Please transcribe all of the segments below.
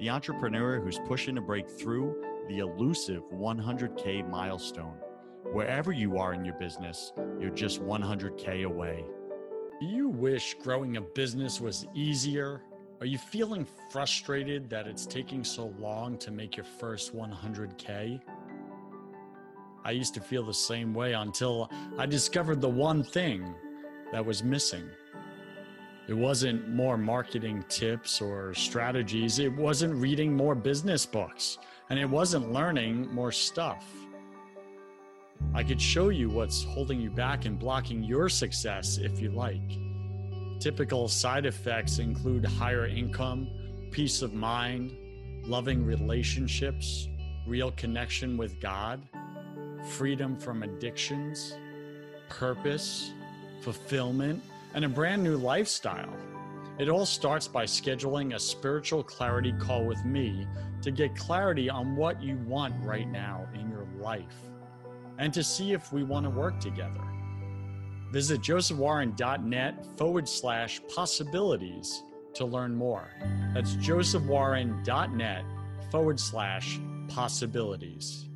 the entrepreneur who's pushing to break through the elusive 100K milestone. Wherever you are in your business, you're just 100K away. Do you wish growing a business was easier? Are you feeling frustrated that it's taking so long to make your first 100K? I used to feel the same way until I discovered the one thing that was missing it wasn't more marketing tips or strategies. It wasn't reading more business books. And it wasn't learning more stuff. I could show you what's holding you back and blocking your success if you like. Typical side effects include higher income, peace of mind, loving relationships, real connection with God, freedom from addictions, purpose, fulfillment, and a brand new lifestyle. It all starts by scheduling a spiritual clarity call with me to get clarity on what you want right now in your life and to see if we want to work together. Visit josephwarren.net forward slash possibilities to learn more. That's josephwarren.net forward slash possibilities.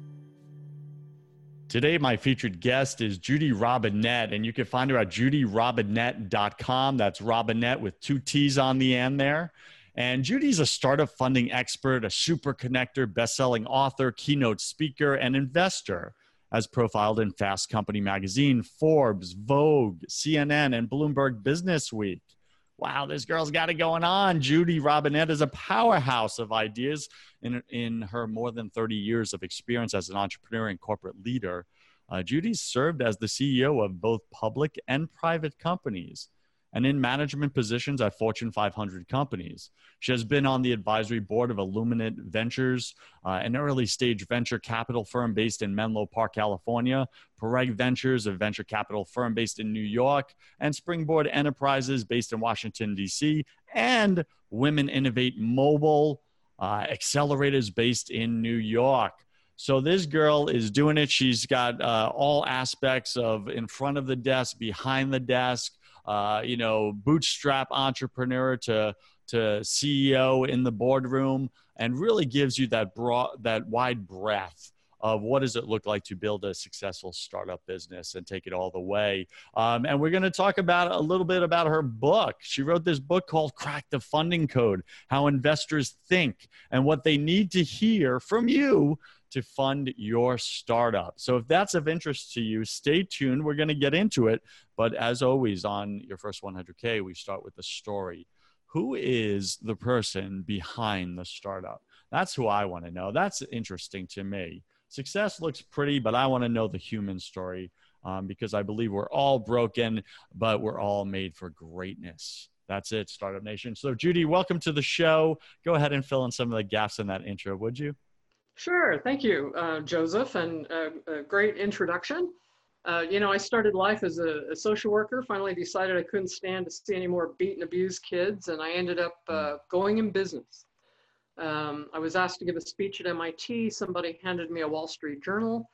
Today, my featured guest is Judy Robinett, and you can find her at judyrobinett.com. That's Robinett with two T's on the end there. And Judy's a startup funding expert, a super connector, best-selling author, keynote speaker, and investor, as profiled in Fast Company magazine, Forbes, Vogue, CNN, and Bloomberg Business Week wow, this girl's got it going on. Judy Robinett is a powerhouse of ideas in, in her more than 30 years of experience as an entrepreneur and corporate leader. Uh, Judy served as the CEO of both public and private companies and in management positions at Fortune 500 companies. She has been on the advisory board of Illuminate Ventures, uh, an early stage venture capital firm based in Menlo Park, California, Pereg Ventures, a venture capital firm based in New York, and Springboard Enterprises based in Washington, D.C., and Women Innovate Mobile uh, accelerators based in New York. So this girl is doing it. She's got uh, all aspects of in front of the desk, behind the desk, uh, you know, bootstrap entrepreneur to to CEO in the boardroom, and really gives you that broad, that wide breadth of what does it look like to build a successful startup business and take it all the way. Um, and we're going to talk about a little bit about her book. She wrote this book called Crack the Funding Code How Investors Think and What They Need to Hear from You to fund your startup. So if that's of interest to you, stay tuned. We're going to get into it. But as always, on your first 100K, we start with the story. Who is the person behind the startup? That's who I want to know. That's interesting to me. Success looks pretty, but I want to know the human story um, because I believe we're all broken, but we're all made for greatness. That's it, Startup Nation. So, Judy, welcome to the show. Go ahead and fill in some of the gaps in that intro, would you? Sure, thank you, uh, Joseph, and uh, a great introduction. Uh, you know, I started life as a, a, social worker, finally decided I couldn't stand to see any more beat and abused kids, and I ended up uh, going in business. Um, I was asked to give a speech at MIT. Somebody handed me a Wall Street Journal.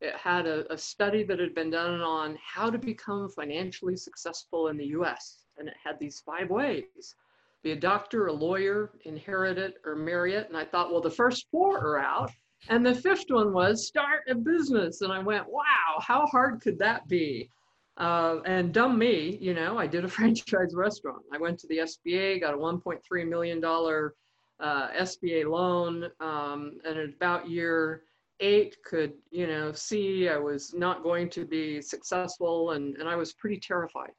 It had a, a study that had been done on how to become financially successful in the US, and it had these five ways be a doctor, a lawyer, inherit it, or marry it. And I thought, well, the first four are out. And the fifth one was start a business. And I went, wow, how hard could that be? Uh, and dumb me, you know, I did a franchise restaurant. I went to the SBA, got a $1.3 million uh, SBA loan, um, and at about year eight, could you know see I was not going to be successful, and and I was pretty terrified.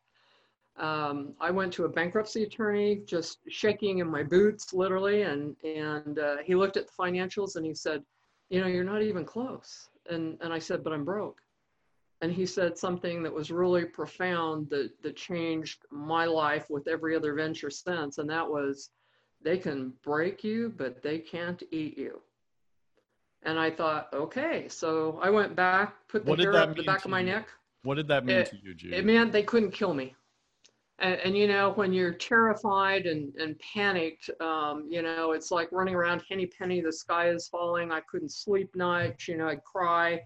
Um, I went to a bankruptcy attorney, just shaking in my boots, literally, and and uh, he looked at the financials and he said, "You know, you're not even close." And and I said, "But I'm broke." And he said something that was really profound that that changed my life with every other venture since, and that was, "They can break you, but they can't eat you." And I thought, okay, so I went back, put the hair up the back of my you? neck. What did that mean It- to you, Judy? It meant they couldn't kill me. And, and you know, when you're terrified and, and panicked, um, you know, it's like running around henny penny, the sky is falling. I couldn't sleep nights, you know, I'd cry.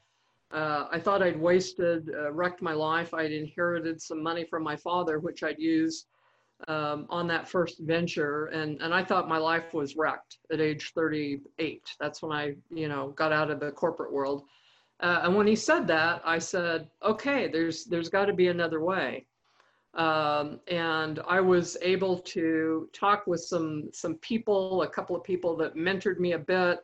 Uh, I thought I'd wasted, uh, wrecked my life. I'd inherited some money from my father, which I'd used um, on that first venture. And, and I thought my life was wrecked at age 38. That's when I, you know, got out of the corporate world. Uh, and when he said that, I said, okay, there's, there's got to be another way. Um, and I was able to talk with some, some people, a couple of people that mentored me a bit,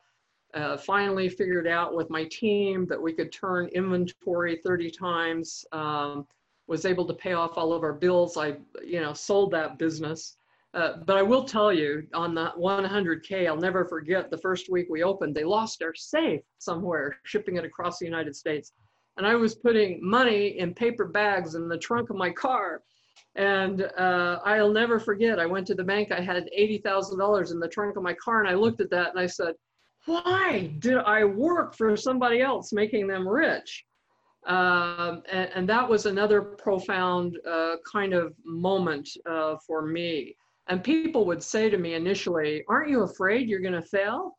uh, finally figured out with my team that we could turn inventory 30 times, um, was able to pay off all of our bills. I, you know, sold that business. Uh, but I will tell you on the 100K, I'll never forget the first week we opened, they lost our safe somewhere, shipping it across the United States. And I was putting money in paper bags in the trunk of my car. And uh, I'll never forget, I went to the bank, I had $80,000 in the trunk of my car, and I looked at that and I said, why did I work for somebody else making them rich? Um, and, and, that was another profound uh, kind of moment uh, for me. And people would say to me initially, Aren't you afraid you're going to fail?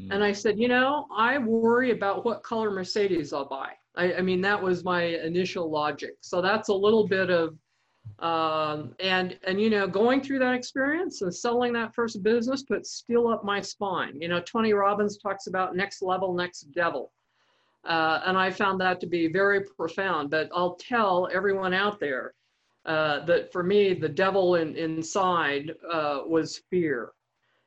Mm. And I said, You know, I worry about what color Mercedes I'll buy. I, I mean, that was my initial logic. So that's a little bit of, um, and, and, you know, going through that experience and selling that first business put steel up my spine. You know, Tony Robbins talks about next level, next devil. Uh, and I found that to be very profound. But I'll tell everyone out there uh, that for me, the devil in, inside uh, was fear.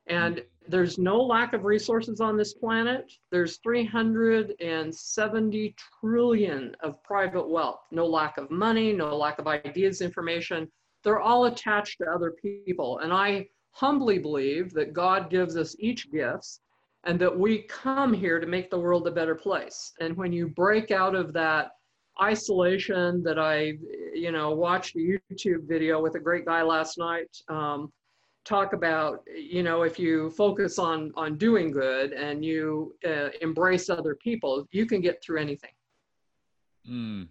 And there's no lack of resources on this planet. There's 370 trillion of private wealth. No lack of money, no lack of ideas, information. They're all attached to other people. And I humbly believe that God gives us each gifts and that we come here to make the world a better place. And when you break out of that isolation that I, you know, watched a YouTube video with a great guy last night um, talk about, you know, if you focus on on doing good and you uh, embrace other people, you can get through anything. Mm.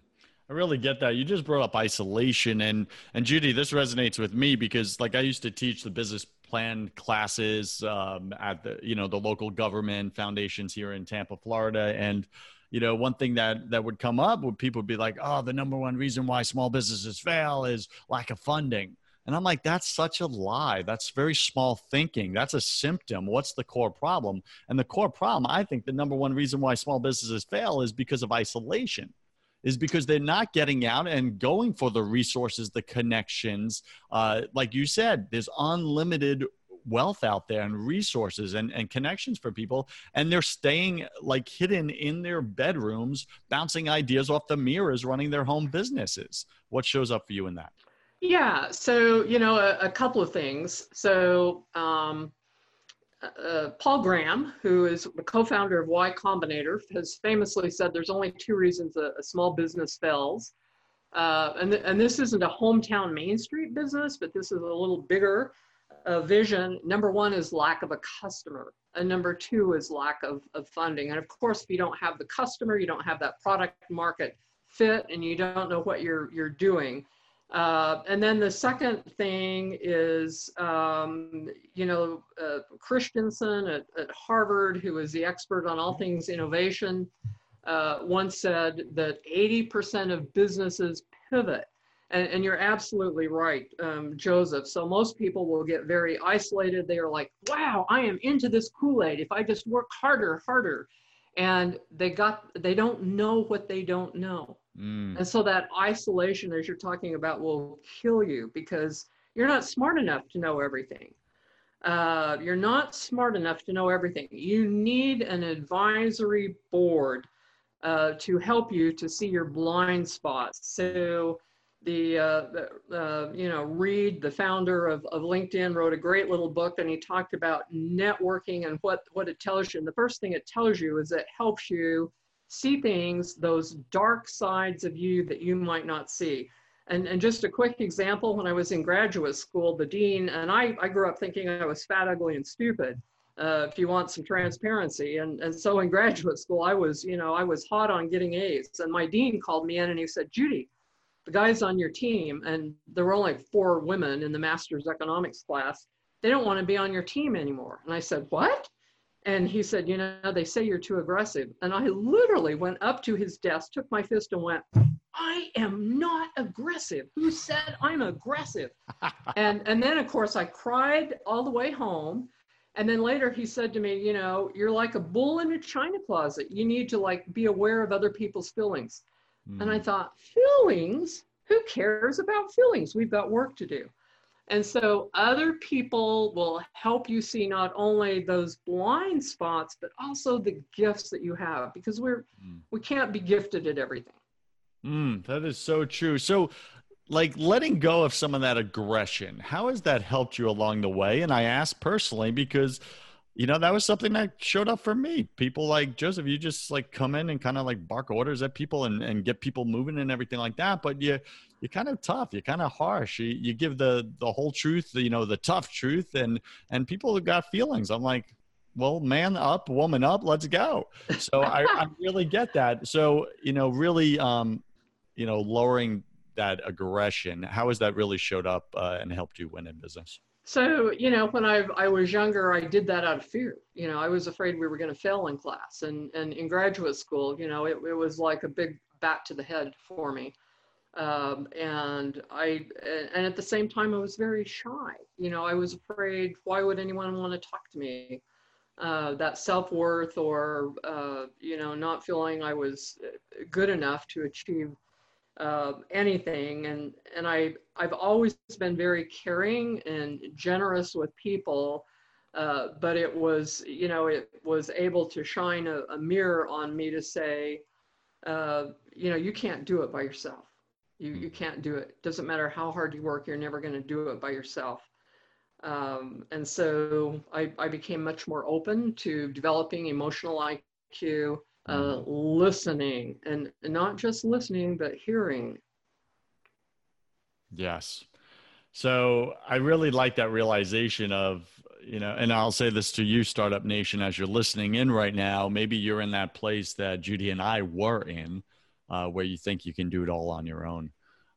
I really get that. You just brought up isolation and and Judy, this resonates with me because like I used to teach the business plan classes um, at the you know the local government foundations here in Tampa, Florida, and you know one thing that that would come up would people would be like, oh, the number one reason why small businesses fail is lack of funding. And I'm like, that's such a lie. That's very small thinking. That's a symptom. What's the core problem? And the core problem, I think, the number one reason why small businesses fail is because of isolation is because they're not getting out and going for the resources, the connections. Uh, like you said, there's unlimited wealth out there and resources and, and connections for people. And they're staying like hidden in their bedrooms, bouncing ideas off the mirrors, running their home businesses. What shows up for you in that? Yeah, so, you know, a, a couple of things. So, um, uh, Paul Graham, who is the co-founder of Y Combinator, has famously said there's only two reasons a, a small business fails. Uh, and, th- and this isn't a hometown Main Street business, but this is a little bigger uh, vision. Number one is lack of a customer. And number two is lack of, of funding. And of course, if you don't have the customer, you don't have that product market fit, and you don't know what you're, you're doing, uh, and then the second thing is, um, you know, uh, Christensen at, at, Harvard, who is the expert on all things innovation, uh, once said that 80% of businesses pivot. And, and you're absolutely right, um, Joseph. So most people will get very isolated. They are like, wow, I am into this Kool-Aid. If I just work harder, harder. And they got, they don't know what they don't know. Mm. And so that isolation, as you're talking about, will kill you because you're not smart enough to know everything. uh, you're not smart enough to know everything. You need an advisory board uh, to help you to see your blind spots. So the, uh, uh, you know, Reid, the founder of, of LinkedIn, wrote a great little book and he talked about networking and what, what it tells you. And the first thing it tells you is it helps you see things, those dark sides of you that you might not see. And, and just a quick example, when I was in graduate school, the dean, and I, I grew up thinking I was fat, ugly, and stupid, uh, if you want some transparency. And, and so in graduate school, I was, you know, I was hot on getting A's. And my dean called me in and he said, Judy, the guys on your team, and there were only four women in the master's economics class, they don't want to be on your team anymore. And I said, What? And he said, You know, they say you're too aggressive. And I literally went up to his desk, took my fist, and went, I am not aggressive. Who said I'm aggressive? and and then of course I cried all the way home. And then later he said to me, you know, you're like a bull in a china closet. You need to like be aware of other people's feelings. Mm. And I hmm. thought, feelings? Who cares about feelings? We've got work to do. And so other people will help you see not only those blind spots, but also the gifts that you have because we're mm. we can't be gifted at everything. Mm, that is so true. So, like letting go of some of that aggression, how has that helped you along the way? And I ask personally because, you know, that was something that showed up for me. People like Joseph, you just like come in and kind of like bark orders at people and, and get people moving and everything like that. But you, you're kind of tough. You're kind of harsh. You, you give the the whole truth, you know, the tough truth, and and people have got feelings. I'm like, well, man up, woman up, let's go. So I, I really get that. So you know, really, um, you know, lowering that aggression, how has that really showed up uh, and helped you win in business? So, you know, when I, I was younger, I did that out of fear. You know, I was afraid we were going to fail in class. And, and in graduate school, you know, it, it was like a big bat to the head for me. Um, and I, and at the same time, I was very shy. You know, I was afraid, why would anyone want to talk to me? Uh, that self worth or, uh, you know, not feeling I was good enough to achieve uh, anything. And, and I, I've always been very caring and generous with people. Uh, but it was, you know, it was able to shine a, a mirror on me to say, uh, you know, you can't do it by yourself. You, you can't do it. Doesn't matter how hard you work, you're never going to do it by yourself. Um, and so I, I became much more open to developing emotional IQ, uh, mm-hmm. listening and not just listening but hearing yes so i really like that realization of you know and i'll say this to you startup nation as you're listening in right now maybe you're in that place that judy and i were in uh, where you think you can do it all on your own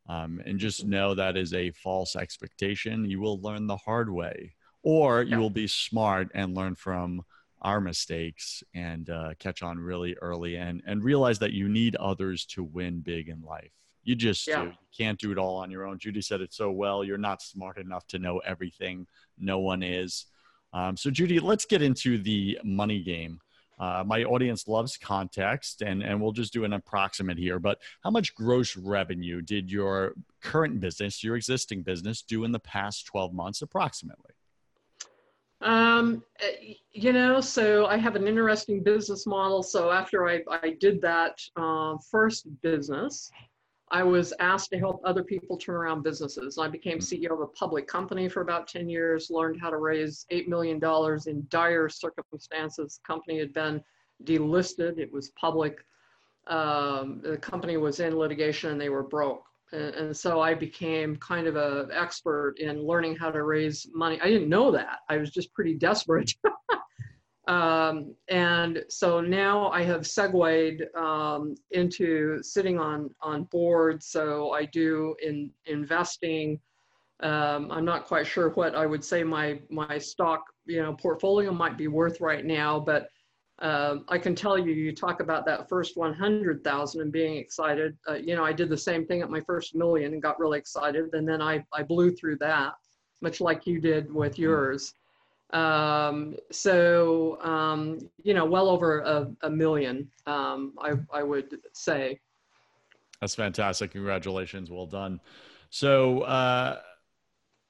um, and just know that is a false expectation you will learn the hard way or you yeah. will be smart and learn from our mistakes and uh, catch on really early and and realize that you need others to win big in life. You just yeah. do. you can't do it all on your own. Judy said it so well you're not smart enough to know everything. No one is. Um, so judy let's get into the money game. Uh, my audience loves context and, and we'll just do an approximate here but how much gross revenue did your current business your existing business do in the past 12 months approximately um, eh, you know, so I have an interesting business model. So after I, I did that uh, first business, I was asked to help other people turn around businesses. I became CEO of a public company for about 10 years, learned how to raise $8 million in dire circumstances. The company had been delisted, it was public. Um, the company was in litigation and they were broke. And, so I became kind of an expert in learning how to raise money. I didn't know that. I was just pretty desperate. um, and so now I have segued um, into sitting on, on boards. So I do in investing. Um, I'm not quite sure what I would say my, my stock you know, portfolio might be worth right now, but uh, I can tell you, you talk about that first 100,000 and being excited. Uh, you know, I did the same thing at my first million and got really excited. And then I, I blew through that, much like you did with mm-hmm. yours. Um, so, um, you know, well over a, a million, um, I, I would say. That's fantastic. Congratulations. Well done. So, uh,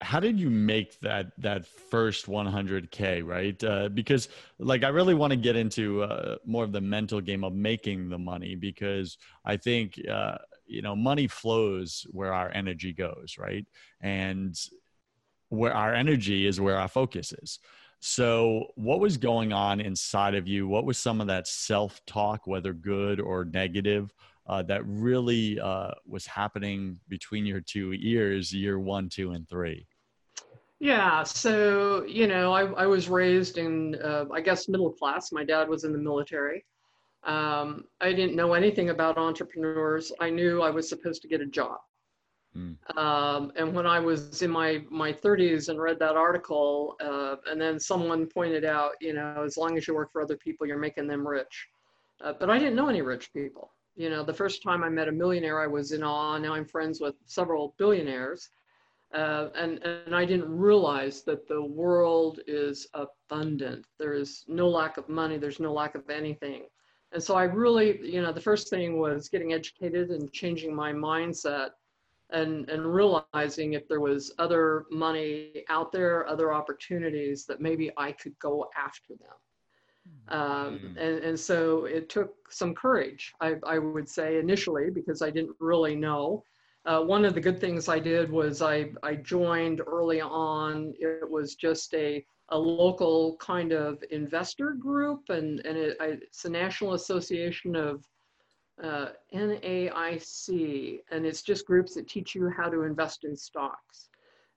how did you make that that first 100k right? Uh, because like i really want to get into uh, more of the mental game of making the money because i think uh, you know money flows where our energy goes right? And where our energy is where our focus is. So what was going on inside of you? What was some of that self-talk whether good or negative uh, that really uh, was happening between your two ears, year one, two, and three? Yeah, so, you know, I, I was raised in, uh, I guess, middle class. My dad was in the military. Um, I didn't know anything about entrepreneurs. I knew I was supposed to get a job. Mm. Um, and when I was in my, my 30s and read that article, uh, and then someone pointed out, you know, as long as you work for other people, you're making them rich. Uh, but I didn't know any rich people. You know, the first time I met a millionaire, I was in awe. Now I'm friends with several billionaires. Uh, and, and I didn't realize that the world is abundant. There is no lack of money, there's no lack of anything. And so I really, you know, the first thing was getting educated and changing my mindset and, and realizing if there was other money out there, other opportunities that maybe I could go after them. Um, mm. and, and so it took some courage, I, I would say, initially, because I didn't really know. Uh, one of the good things I did was I, I joined early on. It was just a, a local kind of investor group, and, and it, I, it's a National Association of uh, NAIC, and it's just groups that teach you how to invest in stocks.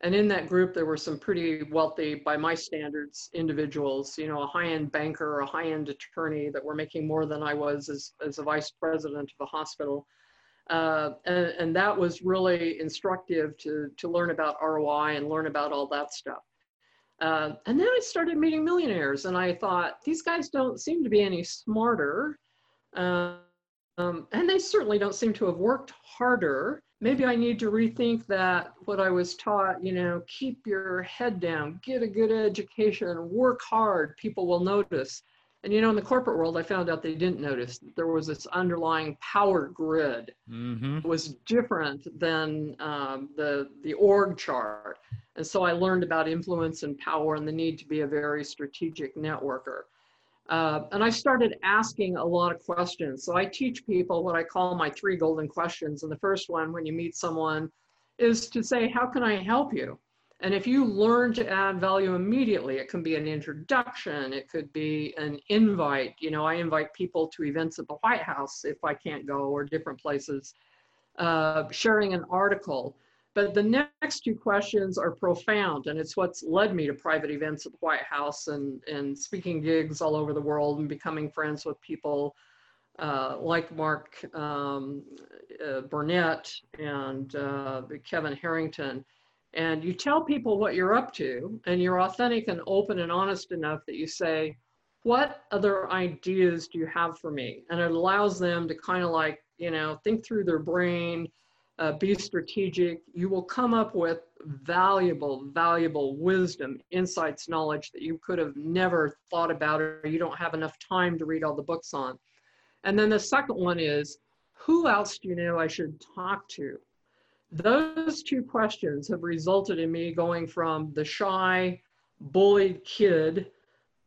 And in that group, there were some pretty wealthy, by my standards, individuals, you know, a high end banker, a high end attorney that were making more than I was as, as a vice president of a hospital. Uh, and, and, that was really instructive to, to learn about ROI and learn about all that stuff. Uh, and then I started meeting millionaires, and I thought, these guys don't seem to be any smarter. Uh, um, and they certainly don't seem to have worked harder maybe I need to rethink that what I was taught, you know, keep your head down, get a good education, work hard, people will notice. And you know, in the corporate world, I found out they didn't notice that there was this underlying power grid mm-hmm. was different than um, the the org chart. And so I learned about influence and power and the need to be a very strategic networker. Uh, and I started asking a lot of questions. So I teach people what I call my three golden questions. And the first one, when you meet someone, is to say, How can I help you? And if you learn to add value immediately, it can be an introduction, it could be an invite. You know, I invite people to events at the White House if I can't go, or different places, uh, sharing an article. But the next two questions are profound, and it's what's led me to private events at the White House and, and speaking gigs all over the world and becoming friends with people uh, like Mark um, uh, Burnett and uh, Kevin Harrington. And you tell people what you're up to, and you're authentic and open and honest enough that you say, What other ideas do you have for me? And it allows them to kind of like, you know, think through their brain uh, be strategic. You will come up with valuable, valuable wisdom, insights, knowledge that you could have never thought about or you don't have enough time to read all the books on. And then the second one is who else do you know I should talk to? Those two questions have resulted in me going from the shy, bullied kid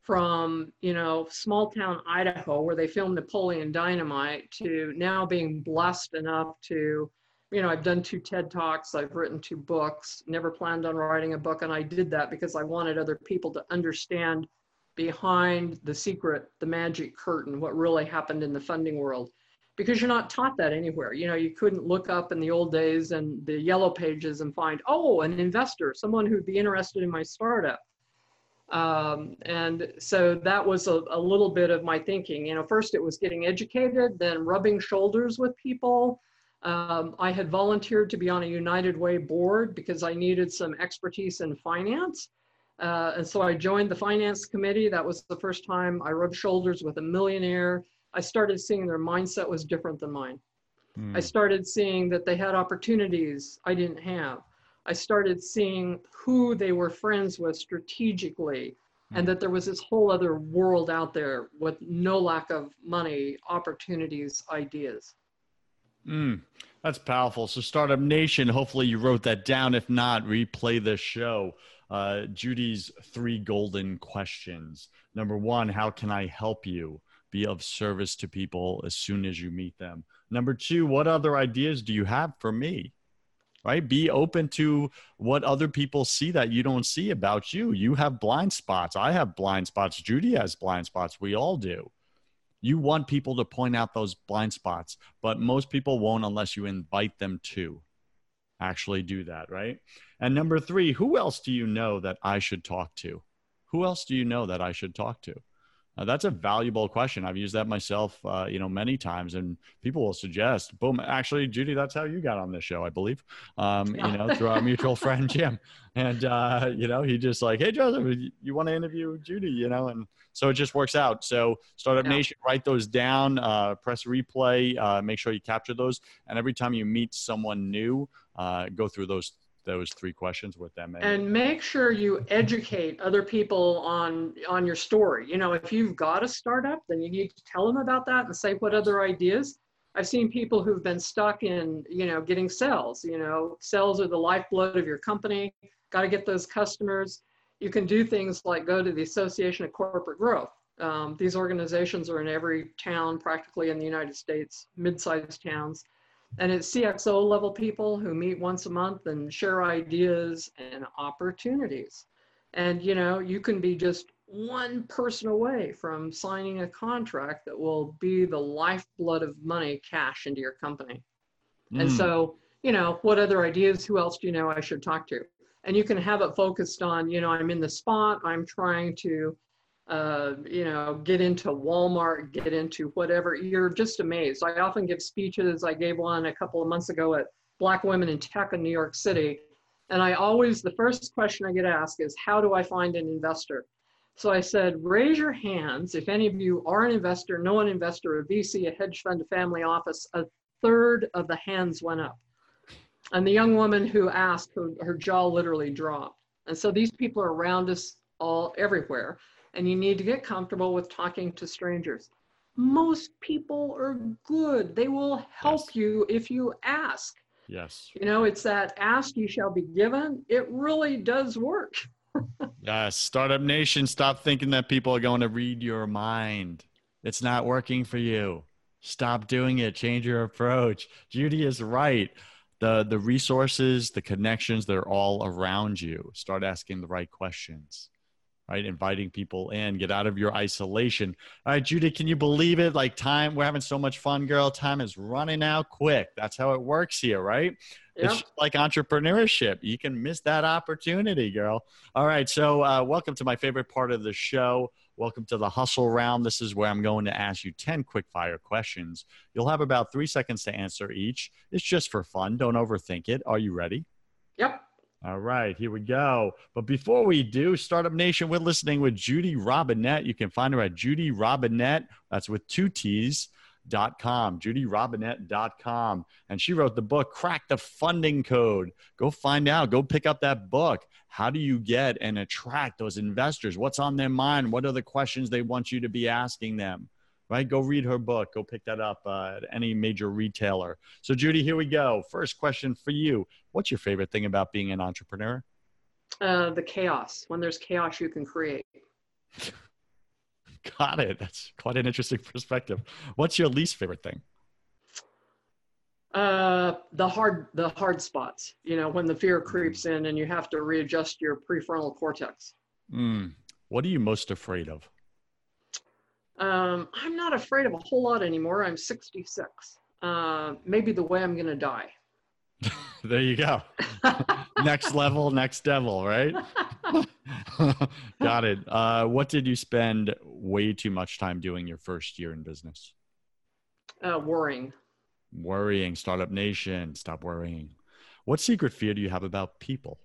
from you know small town Idaho where they filmed Napoleon Dynamite to now being blessed enough to you know, I've done two TED Talks, I've written two books, never planned on writing a book. And I did that because I wanted other people to understand behind the secret, the magic curtain, what really happened in the funding world. Because you're not taught that anywhere. You know, you couldn't look up in the old days and the yellow pages and find, oh, an investor, someone who'd be interested in my startup. Um, and so that was a, a little bit of my thinking. You know, first it was getting educated, then rubbing shoulders with people, um, I had volunteered to be on a United Way board because I needed some expertise in finance. Uh, and so I joined the finance committee. That was the first time I rubbed shoulders with a millionaire. I started seeing their mindset was different than mine. Mm. I started seeing that they had opportunities I didn't have. I started seeing who they were friends with strategically mm. and that there was this whole other world out there with no lack of money, opportunities, ideas. Mm, that's powerful. So, Startup Nation, hopefully you wrote that down. If not, replay the show. Uh, Judy's three golden questions. Number one, how can I help you? Be of service to people as soon as you meet them. Number two, what other ideas do you have for me? Right? Be open to what other people see that you don't see about you. You have blind spots. I have blind spots. Judy has blind spots. We all do. You want people to point out those blind spots, but mm-hmm. most people won't unless you invite them to actually do that, right? And number three, who else do you know that I should talk to? Who else do you know that I should talk to? Uh, that's a valuable question. I've used that myself, uh, you know, many times, and people will suggest, "Boom!" Actually, Judy, that's how you got on this show, I believe. Um, you know, through our mutual friend Jim, and uh, you know, he just like, "Hey, Joseph, you want to interview Judy?" You know, and so it just works out. So, Startup yeah. Nation, write those down, uh, press replay, uh, make sure you capture those, and every time you meet someone new, uh, go through those those three questions with them and make sure you educate other people on on your story. You know if you've got a startup then you need to tell them about that and say what other ideas? I've seen people who've been stuck in you know getting sales you know sales are the lifeblood of your company. Got to get those customers. You can do things like go to the association of corporate growth. Um, these organizations are in every town practically in the united states mid-sized towns and it's CXO level people who meet once a month and share ideas and opportunities. And you know, you can be just one person away from signing a contract that will be the lifeblood of money cash into your company. Mm. And so, you know, what other ideas, who else do you know I should talk to? And you can have it focused on, you know, I'm in the spot, I'm trying to uh, you know, get into Walmart, get into whatever. You're just amazed. I often give speeches. I gave one a couple of months ago at Black Women in Tech in New York City. And I always, the first question I get asked is, how do I find an investor? So I said, raise your hands if any of you are an investor, know an investor, a VC, a hedge fund, a family office. A third of the hands went up. And the young woman who asked, her, her jaw literally dropped. And so these people are around us all everywhere and you need to get comfortable with talking to strangers. Most people are good. They will help yes. you if you ask. Yes. You know, it's that ask you shall be given. It really does work. yes. Startup Nation, stop thinking that people are going to read your mind. It's not working for you. Stop doing it. Change your approach. Judy is right. The the resources, the connections, they're all around you. Start asking the right questions right? Inviting people in, get out of your isolation. All right, Judy, can you believe it? Like time, we're having so much fun, girl. Time is running out quick. That's how it works here, right? Yep. It's like entrepreneurship. You can miss that opportunity, girl. All right, so uh, welcome to my favorite part of the show. Welcome to the hustle round. This is where I'm going to ask you 10 quick fire questions. You'll have about three seconds to answer each. It's just for fun. Don't overthink it. Are you ready? Yep. All right, here we go. But before we do, Startup Nation, we're listening with Judy Robinett. You can find her at Judy Robinett. That's with two T's. Dot com, judyrobinett.com. And she wrote the book, Crack the Funding Code. Go find out, go pick up that book. How do you get and attract those investors? What's on their mind? What are the questions they want you to be asking them? Right? Go read her book. Go pick that up uh, at any major retailer. So, Judy, here we go. First question for you What's your favorite thing about being an entrepreneur? Uh, the chaos. When there's chaos, you can create. Got it. That's quite an interesting perspective. What's your least favorite thing? Uh, the hard, the hard spots. You know, when the fear creeps in and you have to readjust your prefrontal cortex. Mm. What are you most afraid of? Um, I'm not afraid of a whole lot anymore. I'm 66. Uh, maybe the way I'm going to die. there you go. next level, next devil, right? Got it. Uh, what did you spend way too much time doing your first year in business? Uh, worrying. Worrying. Startup Nation, stop worrying. What secret fear do you have about people?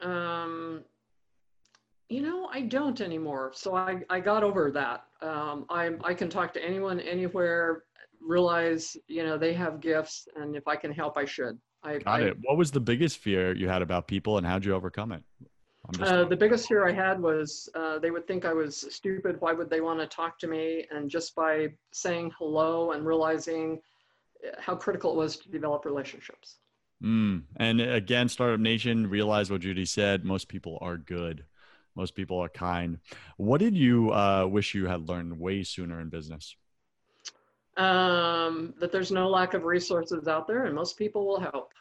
Um, you know, I don't anymore. So I, I got over that. Um, I, I can talk to anyone, anywhere, realize, you know, they have gifts, and if I can help, I should. I, got I, it. What was the biggest fear you had about people, and how'd you overcome it? Uh, the biggest fear I had was uh, they would think I was stupid. Why would they want to talk to me? And just by saying hello and realizing how critical it was to develop relationships. Mm. And again, Startup Nation, realize what Judy said. Most people are good. Most people are kind. What did you uh, wish you had learned way sooner in business? Um, that there's no lack of resources out there, and most people will help.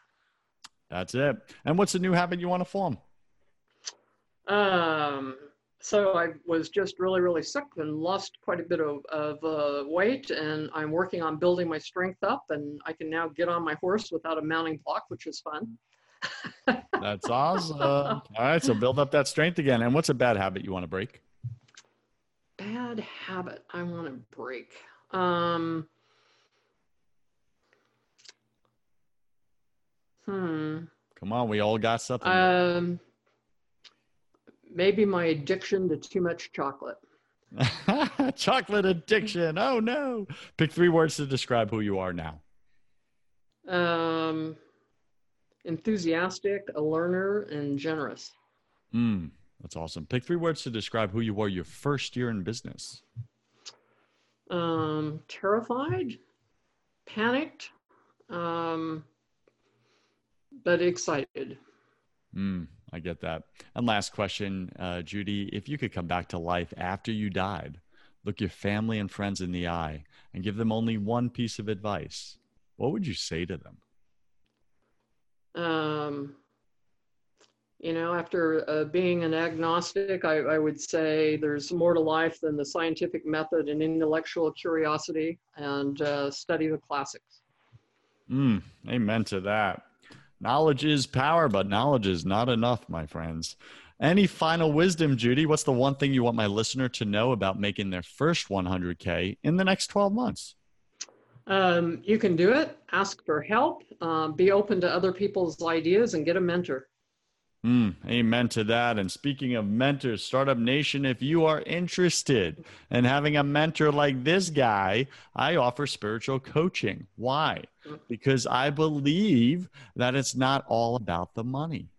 That's it. And what's the new habit you want to form? Um, so I was just really, really sick and lost quite a bit of, of uh, weight, and I'm working on building my strength up, and I can now get on my horse without a mounting block, which is fun. That's awesome. All right, so build up that strength again. And what's a bad habit you want to break? Bad habit I want to break. Um, hmm. Come on, we all got something. Um, maybe my addiction to too much chocolate. chocolate addiction. Oh no. Pick three words to describe who you are now. Um, enthusiastic, a learner, and generous. Mm, that's awesome. Pick three words to describe who you were your first year in business. Um, terrified, panicked, um, but excited. Mm, I get that. And last question, uh, Judy, if you could come back to life after you died, look your family and friends in the eye, and give them only one piece of advice, what would you say to them? Um, you know, after uh, being an agnostic, I, I, would say there's more to life than the scientific method and intellectual curiosity, and uh, study the classics. Mm, amen to that. Knowledge is power, but knowledge is not enough, my friends. Any final wisdom, Judy? What's the one thing you want my listener to know about making their first 100K in the next 12 months? Um, you can do it. Ask for help. Uh, be open to other people's ideas and get a mentor. Mm, amen to that. And speaking of mentors, Startup Nation, if you are interested in having a mentor like this guy, I offer spiritual coaching. Why? Because I believe that it's not all about the money.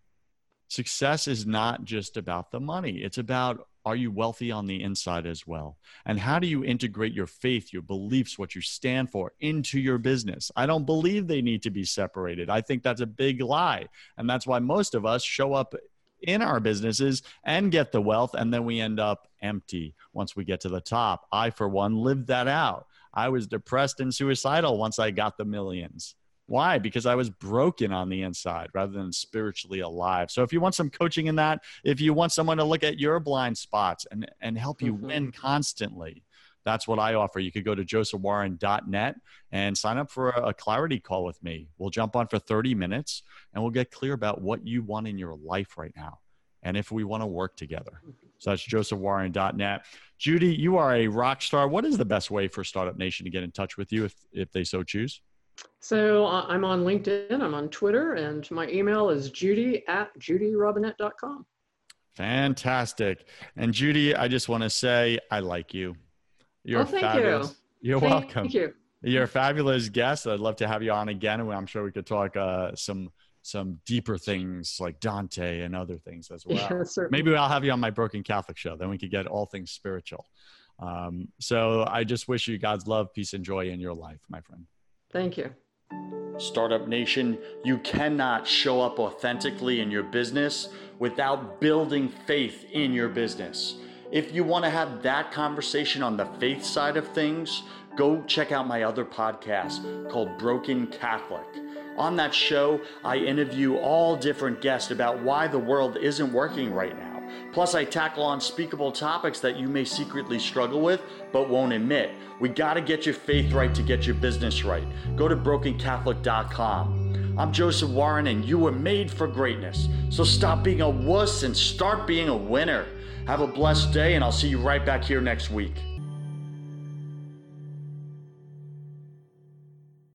Success is not just about the money, it's about are you wealthy on the inside as well? And how do you integrate your faith, your beliefs, what you stand for into your business? I don't believe they need to be separated. I think that's a big lie. And that's why most of us show up in our businesses and get the wealth, and then we end up empty once we get to the top. I, for one, lived that out. I was depressed and suicidal once I got the millions. Why? Because I was broken on the inside rather than spiritually alive. So if you want some coaching in that, if you want someone to look at your blind spots and, and help you mm-hmm. win constantly, that's what I offer. You could go to josephwarren.net and sign up for a, clarity call with me. We'll jump on for 30 minutes and we'll get clear about what you want in your life right now and if we want to work together. So that's josephwarren.net. Judy, you are a rock star. What is the best way for Startup Nation to get in touch with you if, if they so choose? So uh, I'm on LinkedIn, I'm on Twitter, and my email is judy at judyrobinett.com. Fantastic. And Judy, I just want to say I like you. You're oh, thank fabulous. you. You're thank welcome. Thank you. You're a fabulous guest. I'd love to have you on again. And I'm sure we could talk uh, some some deeper things like Dante and other things as well. Yeah, Maybe I'll have you on my Broken Catholic show. Then we could get all things spiritual. Um, so I just wish you God's love, peace, and joy in your life, my friend. Thank you. Startup Nation, you cannot show up authentically in your business without building faith in your business. If you want to have that conversation on the faith side of things, go check out my other podcast called Broken Catholic. On that show, I interview all different guests about why the world isn't working right now Plus, I tackle unspeakable topics that you may secretly struggle with but won't admit. We got to get your faith right to get your business right. Go to brokencatholic.com. I'm Joseph Warren, and you were made for greatness. So stop being a wuss and start being a winner. Have a blessed day, and I'll see you right back here next week.